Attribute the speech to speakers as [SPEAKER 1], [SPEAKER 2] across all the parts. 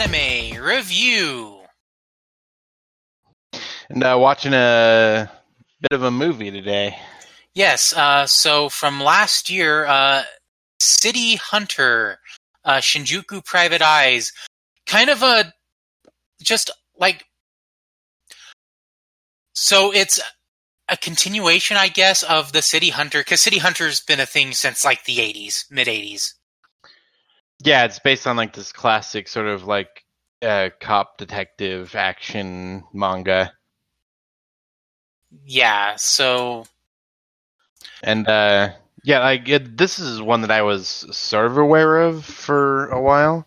[SPEAKER 1] Anime Review.
[SPEAKER 2] And uh, watching a bit of a movie today.
[SPEAKER 1] Yes, uh, so from last year, uh, City Hunter, uh, Shinjuku Private Eyes, kind of a just like so it's a continuation, I guess, of the City Hunter because City Hunter's been a thing since like the '80s, mid '80s.
[SPEAKER 2] Yeah, it's based on like this classic sort of like uh, cop detective action manga.
[SPEAKER 1] Yeah, so
[SPEAKER 2] And uh, yeah, like it, this is one that I was sort of aware of for a while.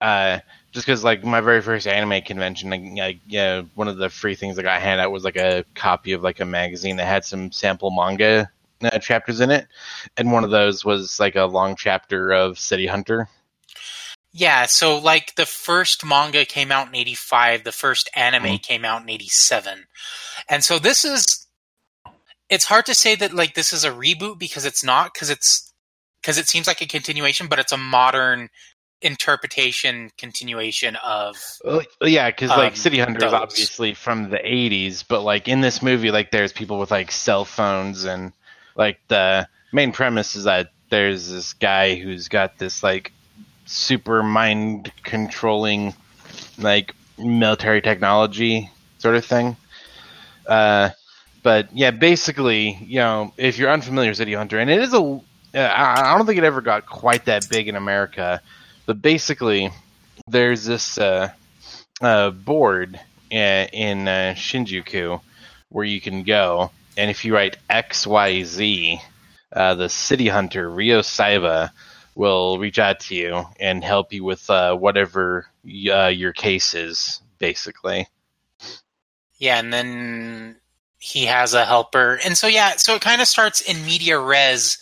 [SPEAKER 2] Uh, just because like my very first anime convention, like, like yeah, one of the free things that I got handed out was like a copy of like a magazine that had some sample manga uh, chapters in it, and one of those was like a long chapter of City Hunter.
[SPEAKER 1] Yeah, so like the first manga came out in '85, the first anime
[SPEAKER 2] Mhm.
[SPEAKER 1] came out in '87, and so this is. It's hard to say that like this is a reboot because it's not because it's because it seems like a continuation, but it's a modern interpretation continuation of
[SPEAKER 2] Well, yeah, because like
[SPEAKER 1] Um,
[SPEAKER 2] City Hunter is obviously from the '80s, but like in this movie, like there's people with like cell phones, and like the main premise is that there's this guy who's got this like super mind controlling like military technology sort of thing. Uh, but yeah, basically, you know, if you're unfamiliar with City Hunter, and it is a, uh, I don't think it ever got quite that big in America, but basically, there's this uh, uh, board uh, in uh, Shinjuku where you can go, and if you write X Y Z, the City Hunter Ryo Saeba will reach out to you and help you with uh, whatever uh, your case is, basically.
[SPEAKER 1] Yeah, and then he has a helper. And so yeah, so it kind of starts in media res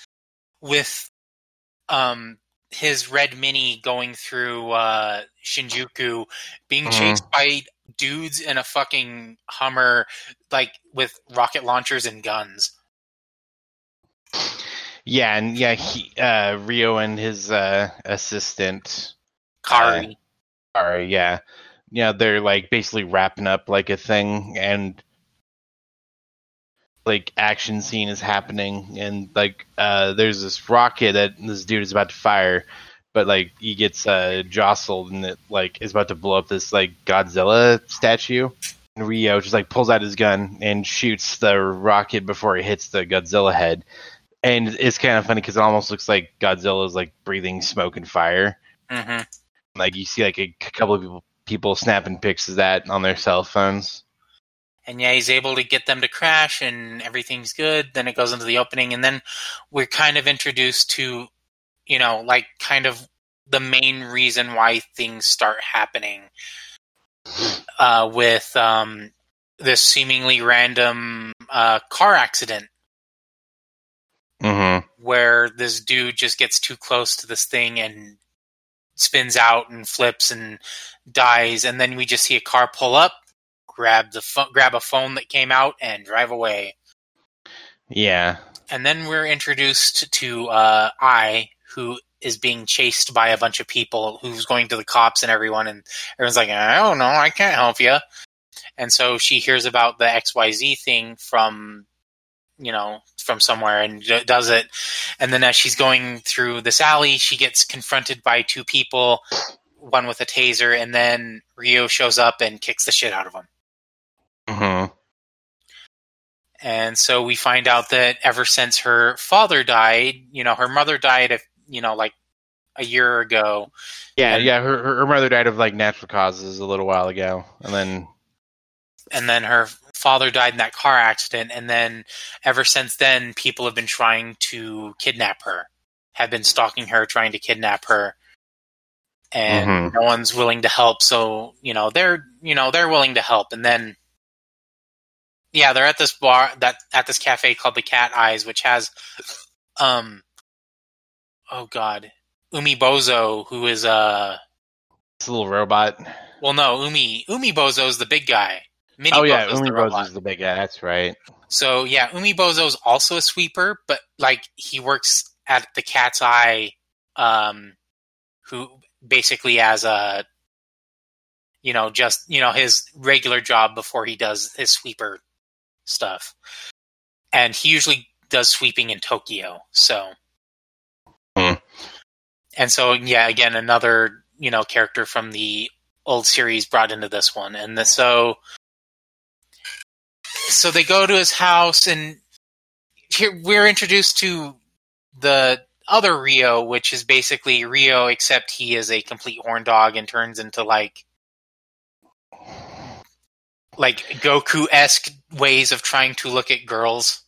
[SPEAKER 1] with um his red mini going through uh Shinjuku being
[SPEAKER 2] Mhm.
[SPEAKER 1] chased by dudes in a fucking Hummer like with rocket launchers and guns.
[SPEAKER 2] Yeah, and yeah, he, uh, Ryo and his uh, assistant
[SPEAKER 1] Kaori.
[SPEAKER 2] are yeah, yeah, they're like basically wrapping up like a thing, and like action scene is happening, and like uh, there's this rocket that this dude is about to fire, but like he gets uh, jostled and it like is about to blow up this like Godzilla statue. And Ryo just like pulls out his gun and shoots the rocket before it hits the Godzilla head. And it's kind of funny because it almost looks like Godzilla is like breathing smoke and fire
[SPEAKER 1] hmm
[SPEAKER 2] like you see like a couple of people people snapping pics of that on their cell phones.
[SPEAKER 1] And yeah, he's able to get them to crash and everything's good. Then it goes into the opening and then we're kind of introduced to, you know, like kind of the main reason why things start happening uh, with um, this seemingly random uh, car accident
[SPEAKER 2] Mm-hmm.
[SPEAKER 1] where this dude just gets too close to this thing and spins out and flips and dies. And then we just see a car pull up, grab the pho- grab a phone that came out, and drive away.
[SPEAKER 2] Yeah.
[SPEAKER 1] And then we're introduced to uh, Ai, who is being chased by a bunch of people, who's going to the cops and everyone, and everyone's like, "I don't know, I can't help you." And so she hears about the X Y Z thing from, you know, from somewhere, and does it. And then as she's going through this alley, she gets confronted by two people, one with a taser, and then Ryo shows up and kicks the shit out of him.
[SPEAKER 2] Mm-hmm.
[SPEAKER 1] And so we find out that ever since her father died, you know, her mother died, if you know, like a year ago.
[SPEAKER 2] Yeah,
[SPEAKER 1] And-
[SPEAKER 2] yeah. Her her her mother died of like natural causes a little while ago, and then
[SPEAKER 1] and then her father died in that car accident and then ever since then people have been trying to kidnap her have been stalking her trying to kidnap her and
[SPEAKER 2] Mhm.
[SPEAKER 1] no one's willing to help so you know they're you know they're willing to help and then yeah they're at this bar that at this cafe called the cat eyes which has um oh god umi bozo who is uh
[SPEAKER 2] it's a little robot.
[SPEAKER 1] well no umi umi bozo's the big guy Mini
[SPEAKER 2] oh yeah,
[SPEAKER 1] Bozo's
[SPEAKER 2] Umi
[SPEAKER 1] the
[SPEAKER 2] is the big guy. That's right.
[SPEAKER 1] So yeah, Umibozo's also a sweeper, but like he works at the Cat's Eye, um, who basically as a you know, just you know his regular job before he does his sweeper stuff. And he usually does sweeping in Tokyo, so.
[SPEAKER 2] Hmm.
[SPEAKER 1] And so, yeah, again, another you know character from the old series brought into this one, and the, so so they go to his house, and here we're introduced to the other Ryo, which is basically Ryo, except he is a complete horn dog and turns into like like Goku esque ways of trying to look at girls.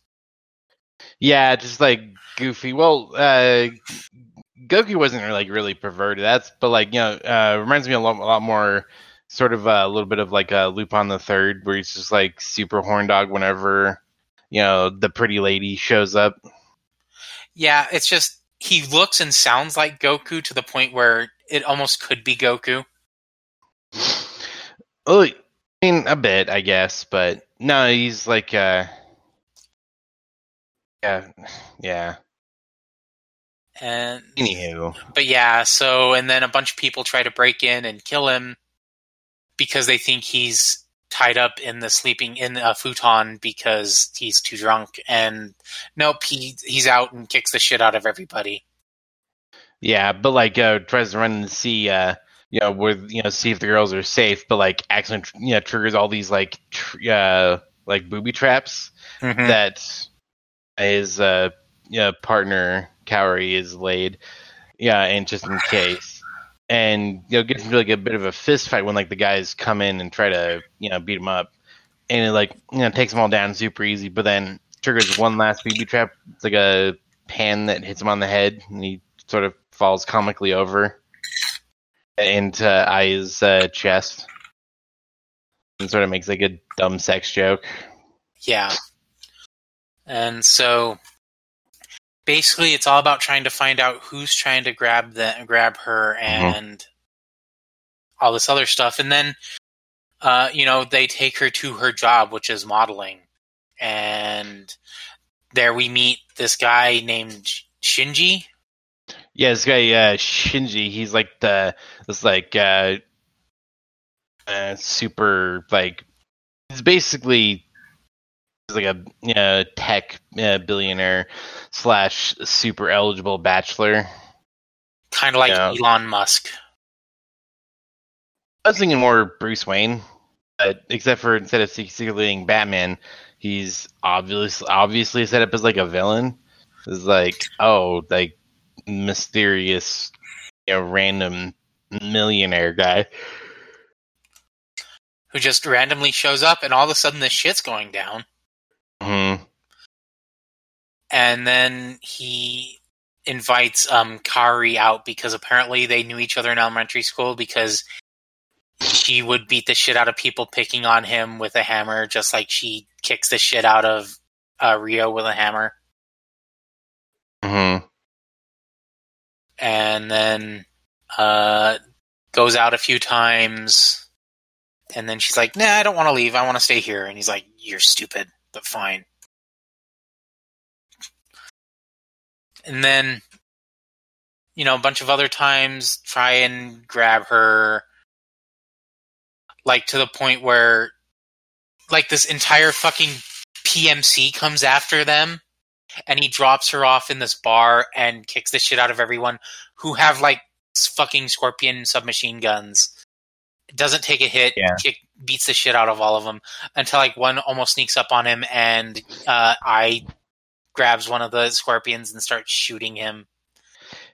[SPEAKER 2] Yeah, just like goofy. Well, uh, Goku wasn't like really perverted. That's but like you know, uh, reminds me a lot, a lot more, sort of a little bit of like a Lupin the Third, where he's just like super horn dog whenever you know the pretty lady shows up.
[SPEAKER 1] Yeah, it's just he looks and sounds like Goku to the point where it almost could be Goku.
[SPEAKER 2] Oh, I mean a bit, I guess, but no, he's like uh, yeah, yeah.
[SPEAKER 1] And
[SPEAKER 2] Anywho,
[SPEAKER 1] but yeah, so and then a bunch of people try to break in and kill him because they think he's tied up in the sleeping in a futon because he's too drunk and nope he he's out and kicks the shit out of everybody
[SPEAKER 2] yeah, but like uh, tries to run and see uh, you know, where you know, see if the girls are safe, but like accidentally, you know, triggers all these like tr- uh, like booby traps
[SPEAKER 1] Mhm.
[SPEAKER 2] that his uh, you know, partner Kaori is laid. Yeah, and just in case. And you know, gets into like a bit of a fist fight when like the guys come in and try to, you know, beat him up. And it like, you know, takes them all down super easy, but then triggers one last BB trap. It's like a pan that hits him on the head and he sort of falls comically over into Ai's uh, chest. And sort of makes like a dumb sex joke.
[SPEAKER 1] Yeah. And so basically it's all about trying to find out who's trying to grab the grab her and all this other stuff. And then uh you know they take her to her job which is modeling. And there we meet this guy named Shinji.
[SPEAKER 2] Yeah, this guy uh, Shinji, he's like the this like uh, uh super like he's basically he's like a you know, tech uh, billionaire slash super eligible bachelor.
[SPEAKER 1] kind of like
[SPEAKER 2] Yeah.
[SPEAKER 1] Elon Musk
[SPEAKER 2] I was thinking more Bruce Wayne, but except for instead of secretly being Batman, he's obviously obviously set up as like a villain. It's like oh, like mysterious, you know, random millionaire guy.
[SPEAKER 1] who just randomly shows up and all of a sudden this shit's going down
[SPEAKER 2] hmm
[SPEAKER 1] and then he invites um Kaori out because apparently they knew each other in elementary school because she would beat the shit out of people picking on him with a hammer just like she kicks the shit out of uh, Ryo with a hammer.
[SPEAKER 2] Hmm
[SPEAKER 1] and then uh goes out a few times. And then she's like nah I don't want to leave. I want to stay here. And he's like you're stupid but fine. And then you know a bunch of other times try and grab her like to the point where like this entire fucking PMC comes after them and he drops her off in this bar and kicks the shit out of everyone who have like fucking scorpion submachine guns. Doesn't take a hit.
[SPEAKER 2] Yeah.
[SPEAKER 1] kick, beats the shit out of all of them until like one almost sneaks up on him and uh, Ai grabs one of the scorpions and starts shooting him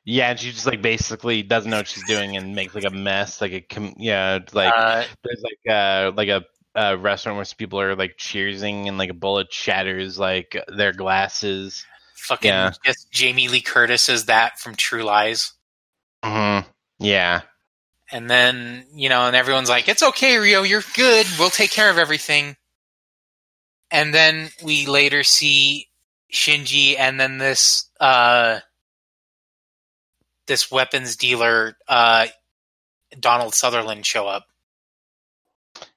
[SPEAKER 2] Yeah, and she just like basically doesn't know what she's doing and makes like a mess, like a com- yeah, like
[SPEAKER 1] uh,
[SPEAKER 2] there's like uh like a, restaurant where people are like cheersing and like a bullet shatters like their glasses.
[SPEAKER 1] fucking
[SPEAKER 2] Yeah.
[SPEAKER 1] just Jamie Lee Curtis is that from True Lies
[SPEAKER 2] hmm Yeah,
[SPEAKER 1] And then, you know, and everyone's like, it's okay, Ryo, you're good. We'll take care of everything. And then we later see Shinji and then this, uh, this weapons dealer, uh, Donald Sutherland show up.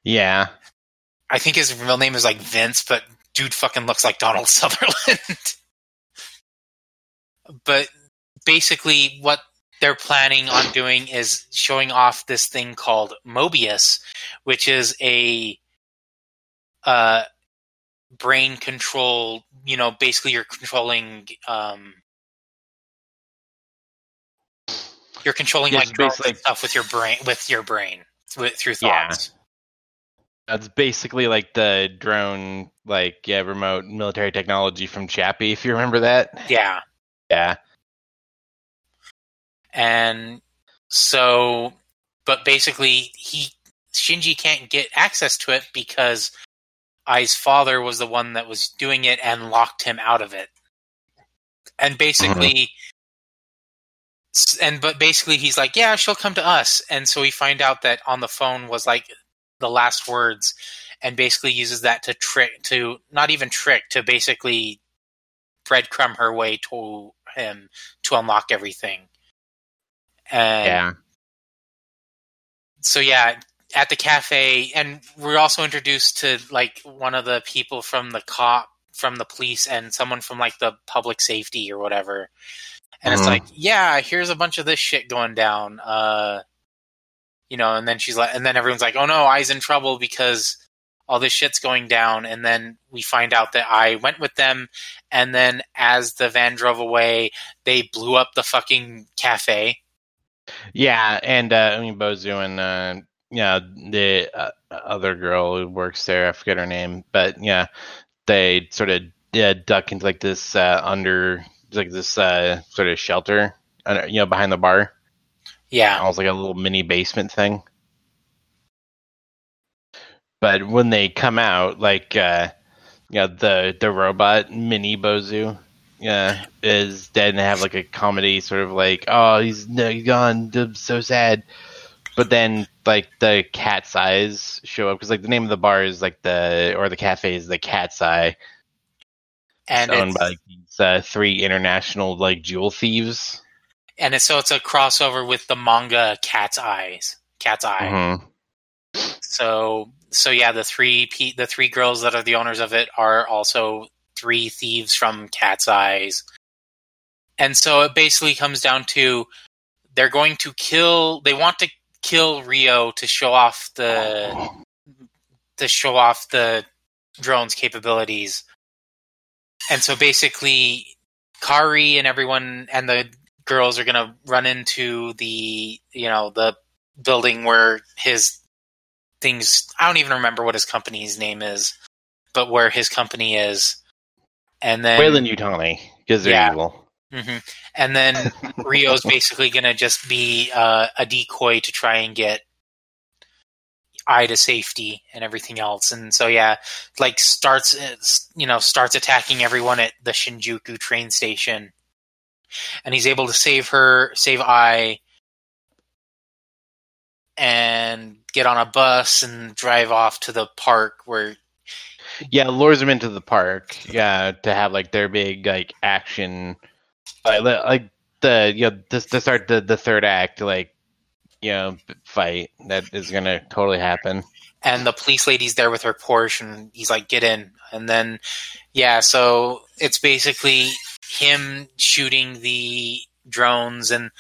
[SPEAKER 2] yeah,
[SPEAKER 1] I think his real name is like Vince, but dude fucking looks like Donald Sutherland. but basically, what they're planning on doing is showing off this thing called Mobius, which is a uh, brain control. You know, basically, you're controlling. Um, you're controlling
[SPEAKER 2] Yeah,
[SPEAKER 1] like
[SPEAKER 2] basically-
[SPEAKER 1] stuff with your brain, with your brain, with, through
[SPEAKER 2] Yeah.
[SPEAKER 1] thoughts.
[SPEAKER 2] That's basically like the drone, like yeah, remote military technology from Chappie, if you remember that.
[SPEAKER 1] Yeah.
[SPEAKER 2] Yeah.
[SPEAKER 1] And so but basically he shinji can't get access to it because ai's father was the one that was doing it and locked him out of it. And basically uh-huh. s- and but basically he's like yeah she'll come to us. And so we find out that on the phone was like the last words and basically uses that to trick to not even trick to basically breadcrumb her way to him to unlock everything and
[SPEAKER 2] yeah.
[SPEAKER 1] so yeah at the cafe and we're also introduced to like one of the people from the cop from the police and someone from like the public safety or whatever and it's
[SPEAKER 2] Mhm.
[SPEAKER 1] like yeah here's a bunch of this shit going down uh you know and then she's like and then everyone's like oh no Ai's in trouble because all this shit's going down and then we find out that Ai went with them and then as the van drove away they blew up the fucking cafe
[SPEAKER 2] Yeah, and uh, I mean Bozu and uh, yeah, the uh, other girl who works there, I forget her name, but yeah, they sort of yeah, duck into like this uh, under like this uh, sort of shelter, uh, you know, behind the bar,
[SPEAKER 1] yeah
[SPEAKER 2] almost like a little mini basement thing. But when they come out, like uh, yeah, the the robot mini Bozu, yeah, is dead and they have like a comedy sort of like, oh, he's no, he's gone, I'm so sad. But then like the cat's eyes show up because like the name of the bar is like the or the cafe is the cat's eye,
[SPEAKER 1] and
[SPEAKER 2] it's owned
[SPEAKER 1] it's-
[SPEAKER 2] by like, these uh, three international like jewel thieves.
[SPEAKER 1] and it's, so it's a crossover with the manga Cat's Eyes, Cat's Eye.
[SPEAKER 2] Mhm.
[SPEAKER 1] So so yeah, the three pe- the three girls that are the owners of it are also three thieves from Cat's Eyes, and so it basically comes down to they're going to kill. They want to kill Ryo to show off the to show off the drone's capabilities, and so basically, Kaori and everyone and the girls are going to run into the you know the building where his things I don't even remember what his company's name is, but where his company is. And then
[SPEAKER 2] Wayland Utani because they're
[SPEAKER 1] Yeah.
[SPEAKER 2] evil.
[SPEAKER 1] Mhm. and then Ryo's basically going to just be uh, a decoy to try and get Ai to safety and everything else. And so yeah, like starts uh, you know starts attacking everyone at the Shinjuku train station. And he's able to save her, save Ai and get on a bus and drive off to the park where
[SPEAKER 2] Yeah, lures them into the park. Yeah, to have like their big like action, like, like the you know to, to start the the third act like you know fight that is gonna totally happen.
[SPEAKER 1] and the police lady's there with her Porsche, and he's like, "Get in!" And then, yeah, so it's basically him shooting the drones, and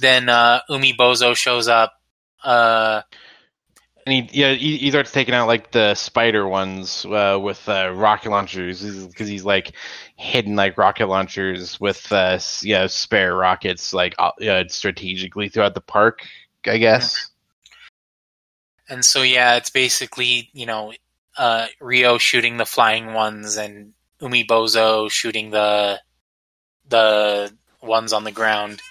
[SPEAKER 1] then uh, Umi Bozo shows up. Uh,
[SPEAKER 2] And he yeah he, he starts taking out like the spider ones uh, with uh, rocket launchers because he's like hidden like rocket launchers with uh, spare rockets like uh, strategically throughout the park. I guess.
[SPEAKER 1] and so, yeah, it's basically you know uh, Ryo shooting the flying ones, and Umi Bozo shooting the the ones on the ground,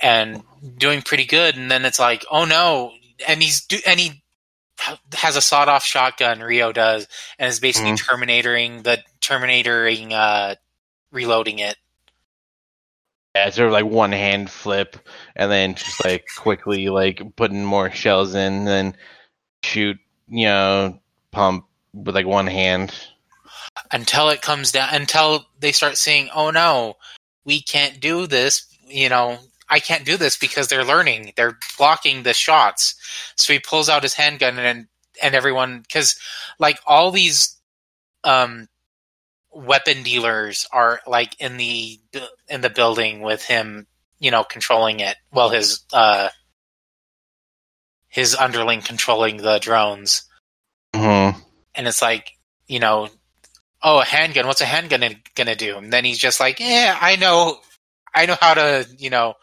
[SPEAKER 1] and doing pretty good. And then it's like, oh no! And he's do and he has a sawed off shotgun. Ryo does, and is basically
[SPEAKER 2] Mhm.
[SPEAKER 1] terminating the terminatoring, uh, reloading it.
[SPEAKER 2] Yeah, sort of like one hand flip, and then just like quickly like putting more shells in, and then shoot, you know, pump with like one hand.
[SPEAKER 1] until it comes down until they start seeing, oh no we can't do this you know i can't do this because they're learning they're blocking the shots so he pulls out his handgun and and everyone because like all these um weapon dealers are like in the in the building with him you know, controlling it. Well, his uh, his underling controlling the drones,
[SPEAKER 2] Mhm.
[SPEAKER 1] and it's like, you know, oh, a handgun. What's a handgun gonna do? And then he's just like, yeah, I know, I know how to, you know,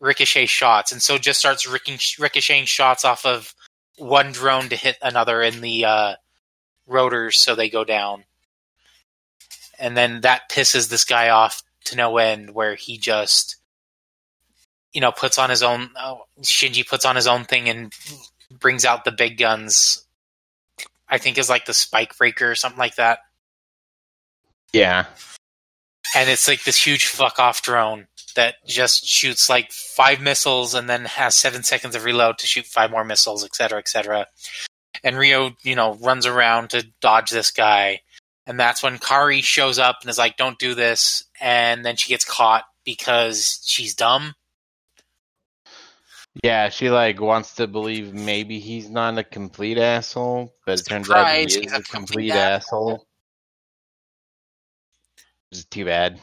[SPEAKER 1] ricochet shots, and so just starts ricochet- ricocheting shots off of one drone to hit another in the uh, rotors, so they go down. And then that pisses this guy off to no end, where he just, you know, puts on his own. Oh, Shinji puts on his own thing and brings out the big guns. I think is like the spike breaker or something like that.
[SPEAKER 2] Yeah.
[SPEAKER 1] And it's like this huge fuck off drone that just shoots like five missiles and then has seven seconds of reload to shoot five more missiles, et cetera, et cetera. And Ryo, you know, runs around to dodge this guy. And that's when Kaori shows up and is like, don't do this. And then she gets caught because she's dumb.
[SPEAKER 2] Yeah, she like wants to believe maybe he's not a complete asshole, but it turns out he is a
[SPEAKER 1] a complete
[SPEAKER 2] complete asshole. Which is too bad.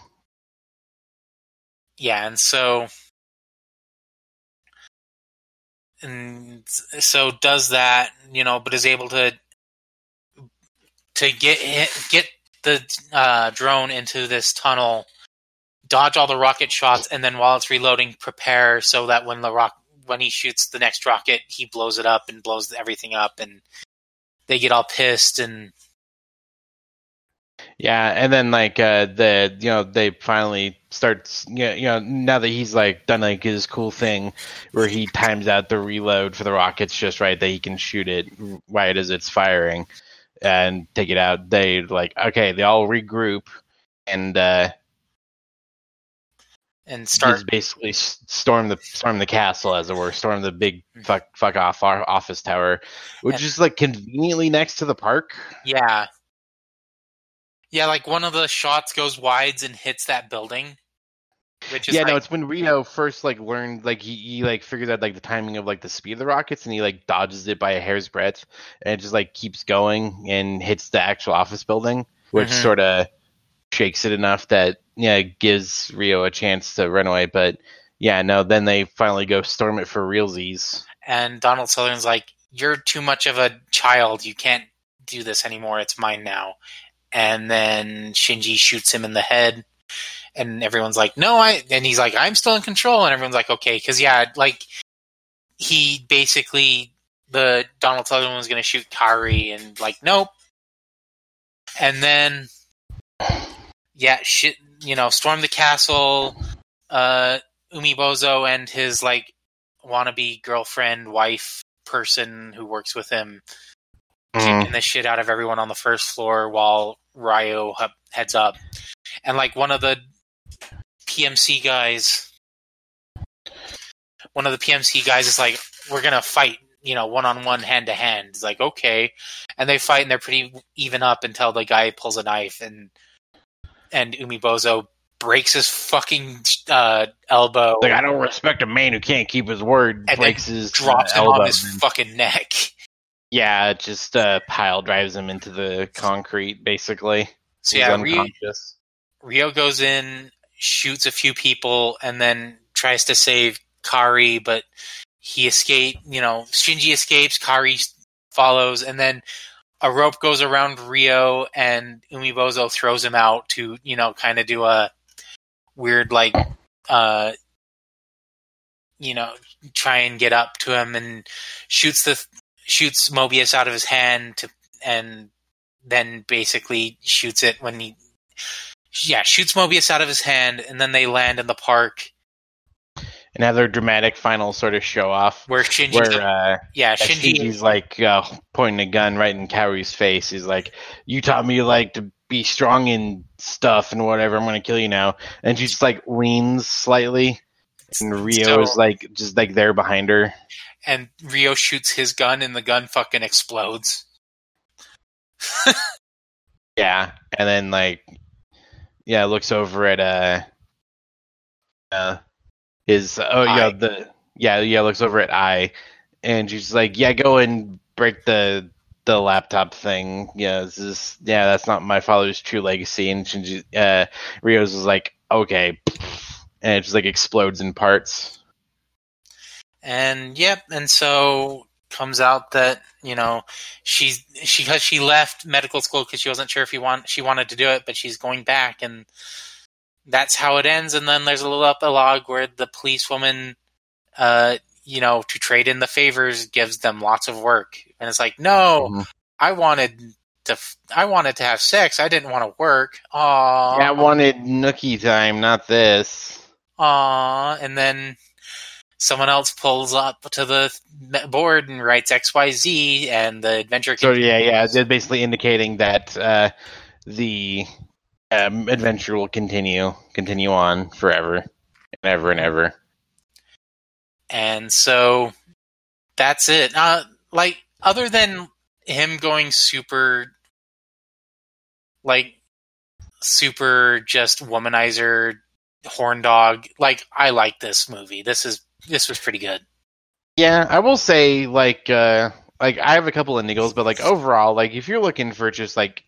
[SPEAKER 1] Yeah, and so and so does that, you know, but is able to to get get the uh, drone into this tunnel, dodge all the rocket shots, and then while it's reloading, prepare so that when the rock when he shoots the next rocket, he blows it up and blows everything up, and they get all pissed and
[SPEAKER 2] Yeah, and then like uh the you know they finally start you know, you know now that he's like done like his cool thing where he times out the reload for the rockets just right that he can shoot it right as it's firing and take it out. They like okay, they all regroup and uh
[SPEAKER 1] and start
[SPEAKER 2] basically storm the storm the castle as it were, storm the big fuck fuck off our office tower, which
[SPEAKER 1] And-
[SPEAKER 2] is like conveniently next to the park.
[SPEAKER 1] Yeah. Yeah, like one of the shots goes wides and hits that building. Which is
[SPEAKER 2] yeah,
[SPEAKER 1] like,
[SPEAKER 2] no, it's when Ryo first like learned like he, he like figures out like the timing of like the speed of the rockets and he like dodges it by a hair's breadth and it just like keeps going and hits the actual office building, which
[SPEAKER 1] Mhm.
[SPEAKER 2] sort of shakes it enough that yeah gives Ryo a chance to run away. But yeah, no, then they finally go storm it for realsies.
[SPEAKER 1] and Donald Sutherland's like, You're too much of a child, you can't do this anymore, it's mine now. And then Shinji shoots him in the head and everyone's like, No, I and he's like, I'm still in control and everyone's like, Okay, because yeah, like he basically the Donald Sutherland was gonna shoot Kaori and like, nope. And then yeah, shit you know, storm the castle, uh Umibozo and his like wannabe girlfriend, wife person who works with him
[SPEAKER 2] Mm.
[SPEAKER 1] kicking the shit out of everyone on the first floor while Ryo heads up. And like one of the PMC guys, one of the PMC guys is like, "We're gonna fight, you know, one on one, hand to hand." It's like, okay, and they fight and they're pretty even up until the guy pulls a knife and and Umibozo breaks his fucking uh, elbow,
[SPEAKER 2] Like I don't respect a man who can't keep his word.
[SPEAKER 1] And then
[SPEAKER 2] breaks his
[SPEAKER 1] drops him
[SPEAKER 2] elbow
[SPEAKER 1] on his fucking neck.
[SPEAKER 2] Yeah, just uh, pile drives him into the concrete, basically.
[SPEAKER 1] So
[SPEAKER 2] He's
[SPEAKER 1] yeah,
[SPEAKER 2] unconscious.
[SPEAKER 1] Ryo goes in, shoots a few people, and then tries to save Kaori, but he escape. You know, Shinji escapes. Kaori follows, and then a rope goes around Ryo, and Umibozo throws him out to you know kind of do a weird like uh you know try and get up to him and shoots the shoots Mobius out of his hand to and then basically shoots it when he yeah shoots Mobius out of his hand and then they land in the park
[SPEAKER 2] Another dramatic final sort of show off
[SPEAKER 1] where Shinji's
[SPEAKER 2] where uh,
[SPEAKER 1] yeah
[SPEAKER 2] Shinji's
[SPEAKER 1] Shinji
[SPEAKER 2] Shinji's like uh, pointing a gun right in Kaori's face. He's like, "You taught me like to be strong and stuff and whatever. I'm gonna kill you now." And she just like leans slightly, and Ryo
[SPEAKER 1] So-
[SPEAKER 2] is like just like there behind her.
[SPEAKER 1] And Ryo shoots his gun and the gun fucking explodes
[SPEAKER 2] Yeah, and then like, yeah, looks over at uh, uh, his oh yeah the yeah yeah looks over at Ai, and she's like, yeah, go and break the the laptop thing. Yeah, this is yeah, that's not my father's true legacy. And Shinji, uh, Ryo's is like, okay, and it just like explodes in parts.
[SPEAKER 1] And yep, and so comes out that you know she's she because she left medical school because she wasn't sure if he want she wanted to do it, but she's going back, and that's how it ends. And then there's a little epilogue where the policewoman, uh, you know, to trade in the favors, gives them lots of work, and it's like, no,
[SPEAKER 2] Mhm.
[SPEAKER 1] I wanted to, f- I wanted to have sex. I didn't want to work. Aww,
[SPEAKER 2] Yeah, I wanted nookie time, not this.
[SPEAKER 1] Aw, and then someone else pulls up to the board and writes XYZ, and the adventure
[SPEAKER 2] So
[SPEAKER 1] can.
[SPEAKER 2] yeah, yeah, they're basically indicating that uh, the um, adventure will continue, continue on forever and ever and ever.
[SPEAKER 1] And so that's it. Uh, like, other than him going super, like, super just womanizer, horn dog, like, I like this movie. This is, this was pretty good.
[SPEAKER 2] Yeah, I will say like uh, like I have a couple of niggles, but like overall, like if you're looking for just like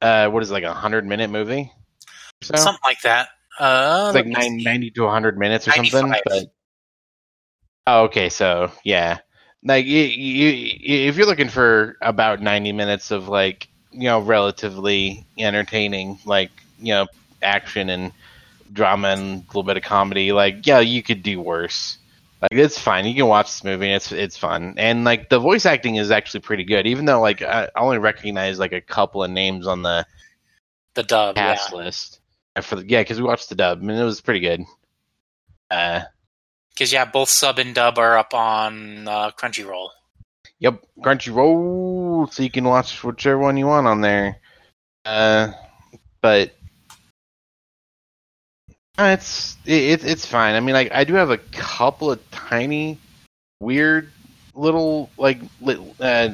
[SPEAKER 2] uh, what is it, like a hundred minute movie, so?
[SPEAKER 1] Something like that. Uh,
[SPEAKER 2] it's like nine, 90 to 100 minutes or something but oh okay so yeah. Like you, you, if you're looking for about 90 minutes of like you know relatively entertaining like you know action and drama and a little bit of comedy like yeah you could do worse like it's fine you can watch this movie and it's it's fun and like the voice acting is actually pretty good even though like i I only recognize like a couple of names on the
[SPEAKER 1] the dub. Yeah.
[SPEAKER 2] cast list Uh, for the, yeah because we watched the dub and it was pretty good uh
[SPEAKER 1] Because yeah, both sub and dub are up on uh, Crunchyroll.
[SPEAKER 2] Yep, Crunchyroll, so you can watch whichever one you want on there. Uh, but it's it, it's fine. I mean, like I do have a couple of tiny, weird little like uh,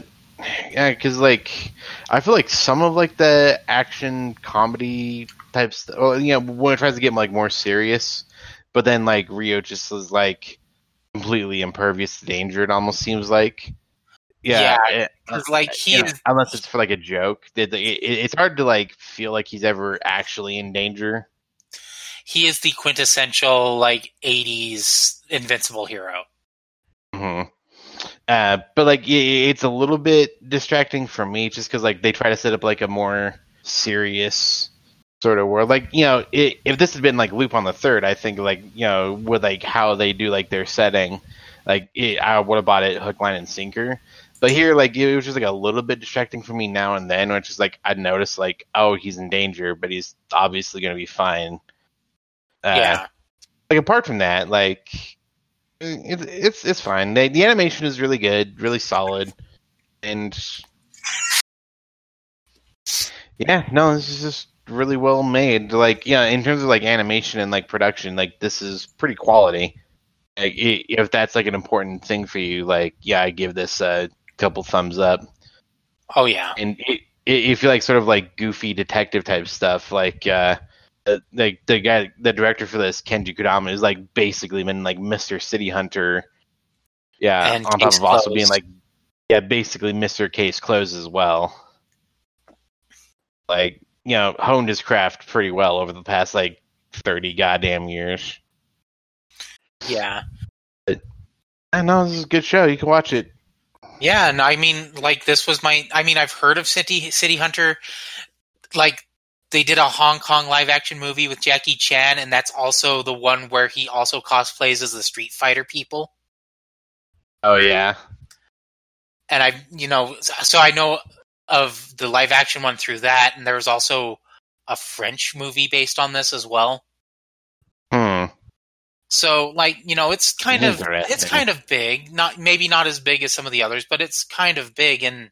[SPEAKER 2] yeah, because like I feel like some of like the action comedy types. Well, you know, when it tries to get like more serious, but then like Ryo just is like completely impervious to danger. It almost seems like. Yeah, it-
[SPEAKER 1] 'Cause, like he
[SPEAKER 2] yeah,
[SPEAKER 1] is,
[SPEAKER 2] unless it's for like a joke. It, it, it's hard to like feel like he's ever actually in danger.
[SPEAKER 1] He is the quintessential like '80s invincible hero.
[SPEAKER 2] hmm Uh, but like it's a little bit distracting for me just because like they try to set up like a more serious sort of world. Like you know, i if this had been like Lupin the Third, I think like you know with like how they do like their setting, like it, I would have bought it hook, line, and sinker. But here, like it was just like a little bit distracting for me now and then, which is like I noticed like oh he's in danger, but he's obviously gonna be fine. Uh,
[SPEAKER 1] yeah,
[SPEAKER 2] like apart from that, like it, it's it's fine. The, the animation is really good, really solid, and yeah, no, this is just really well made. Like yeah, in terms of like animation and like production, like this is pretty quality. Like, i- if that's like an important thing for you, like yeah, I give this a couple thumbs up.
[SPEAKER 1] oh yeah,
[SPEAKER 2] And it, it, if you like sort of like goofy detective type stuff, like uh, like the guy, the director for this, Kenji Kodama, is like basically been like Mr. City Hunter. Yeah,
[SPEAKER 1] And
[SPEAKER 2] on top of also being like, yeah, basically Mr. Case Closed as well. Like you know, honed his craft pretty well over the past like thirty goddamn years.
[SPEAKER 1] yeah,
[SPEAKER 2] I know this is a good show. You can watch it.
[SPEAKER 1] yeah. And I mean, like this was my. I mean, I've heard of City City Hunter. Like they did a Hong Kong live action movie with Jackie Chan, and that's also the one where he also cosplays as the Street Fighter people.
[SPEAKER 2] Oh yeah,
[SPEAKER 1] and I, you know, so I know of the live action one through that, and there was also a French movie based on this as well.
[SPEAKER 2] hmm.
[SPEAKER 1] So, like, you know, it's kind of it's kind of big. Not maybe not as big as some of the others, but it's kind of big. And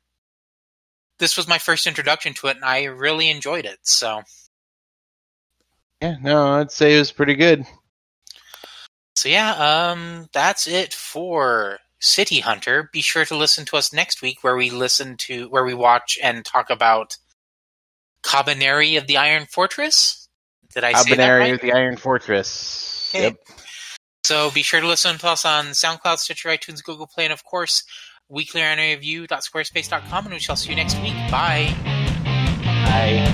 [SPEAKER 1] this was my first introduction to it, and I really enjoyed it. So,
[SPEAKER 2] Yeah, no, I'd say it was pretty good.
[SPEAKER 1] so yeah, um, that's it for City Hunter. Be sure to listen to us next week, where we listen to where we watch and talk about Kabaneri of the Iron Fortress. Did I say that right?
[SPEAKER 2] the Iron Fortress.
[SPEAKER 1] Okay.
[SPEAKER 2] Yep.
[SPEAKER 1] So be sure to listen to us on SoundCloud, Stitcher, iTunes, Google Play, and of course, weeklyReview.squarespace.com, and we shall see you next week. Bye.
[SPEAKER 2] Bye.